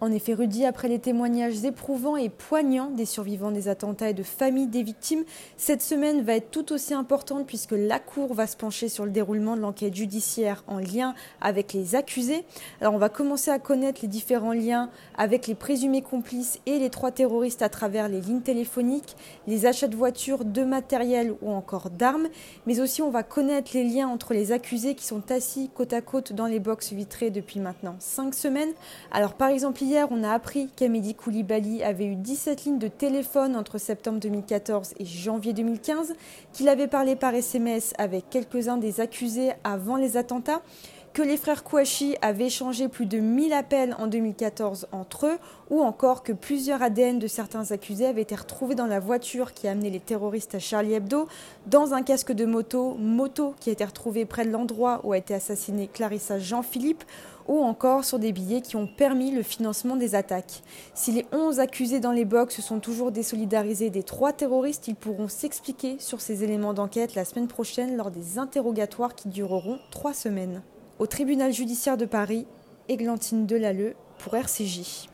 En effet, Rudy, après les témoignages éprouvants et poignants des survivants des attentats et de familles des victimes, cette semaine va être tout aussi importante puisque la Cour va se pencher sur le déroulement de l'enquête judiciaire en lien avec les accusés. Alors on va commencer à connaître les différents liens avec les présumés complices et les trois terroristes à travers les lignes téléphoniques, les achats de voitures, de matériel ou encore d'armes, mais aussi on va connaître les liens entre les accusés qui sont assis côte à côte dans les box vitrées depuis maintenant cinq semaines. Alors par exemple hier, on a appris qu'Amédi Koulibaly avait eu 17 lignes de téléphone entre septembre 2014 et janvier 2015, qu'il avait parlé par SMS avec quelques-uns des accusés avant les attentats, que les frères Kouachi avaient échangé plus de 1000 appels en 2014 entre eux, ou encore que plusieurs ADN de certains accusés avaient été retrouvés dans la voiture qui a amené les terroristes à Charlie Hebdo, dans un casque de moto, moto qui a été retrouvé près de l'endroit où a été assassiné Clarissa Jean-Philippe, ou encore sur des billets qui ont permis le financement des attaques. Si les 11 accusés dans les box sont toujours désolidarisés des trois terroristes, ils pourront s'expliquer sur ces éléments d'enquête la semaine prochaine lors des interrogatoires qui dureront trois semaines. Au tribunal judiciaire de Paris, Églantine Delalleux pour RCJ.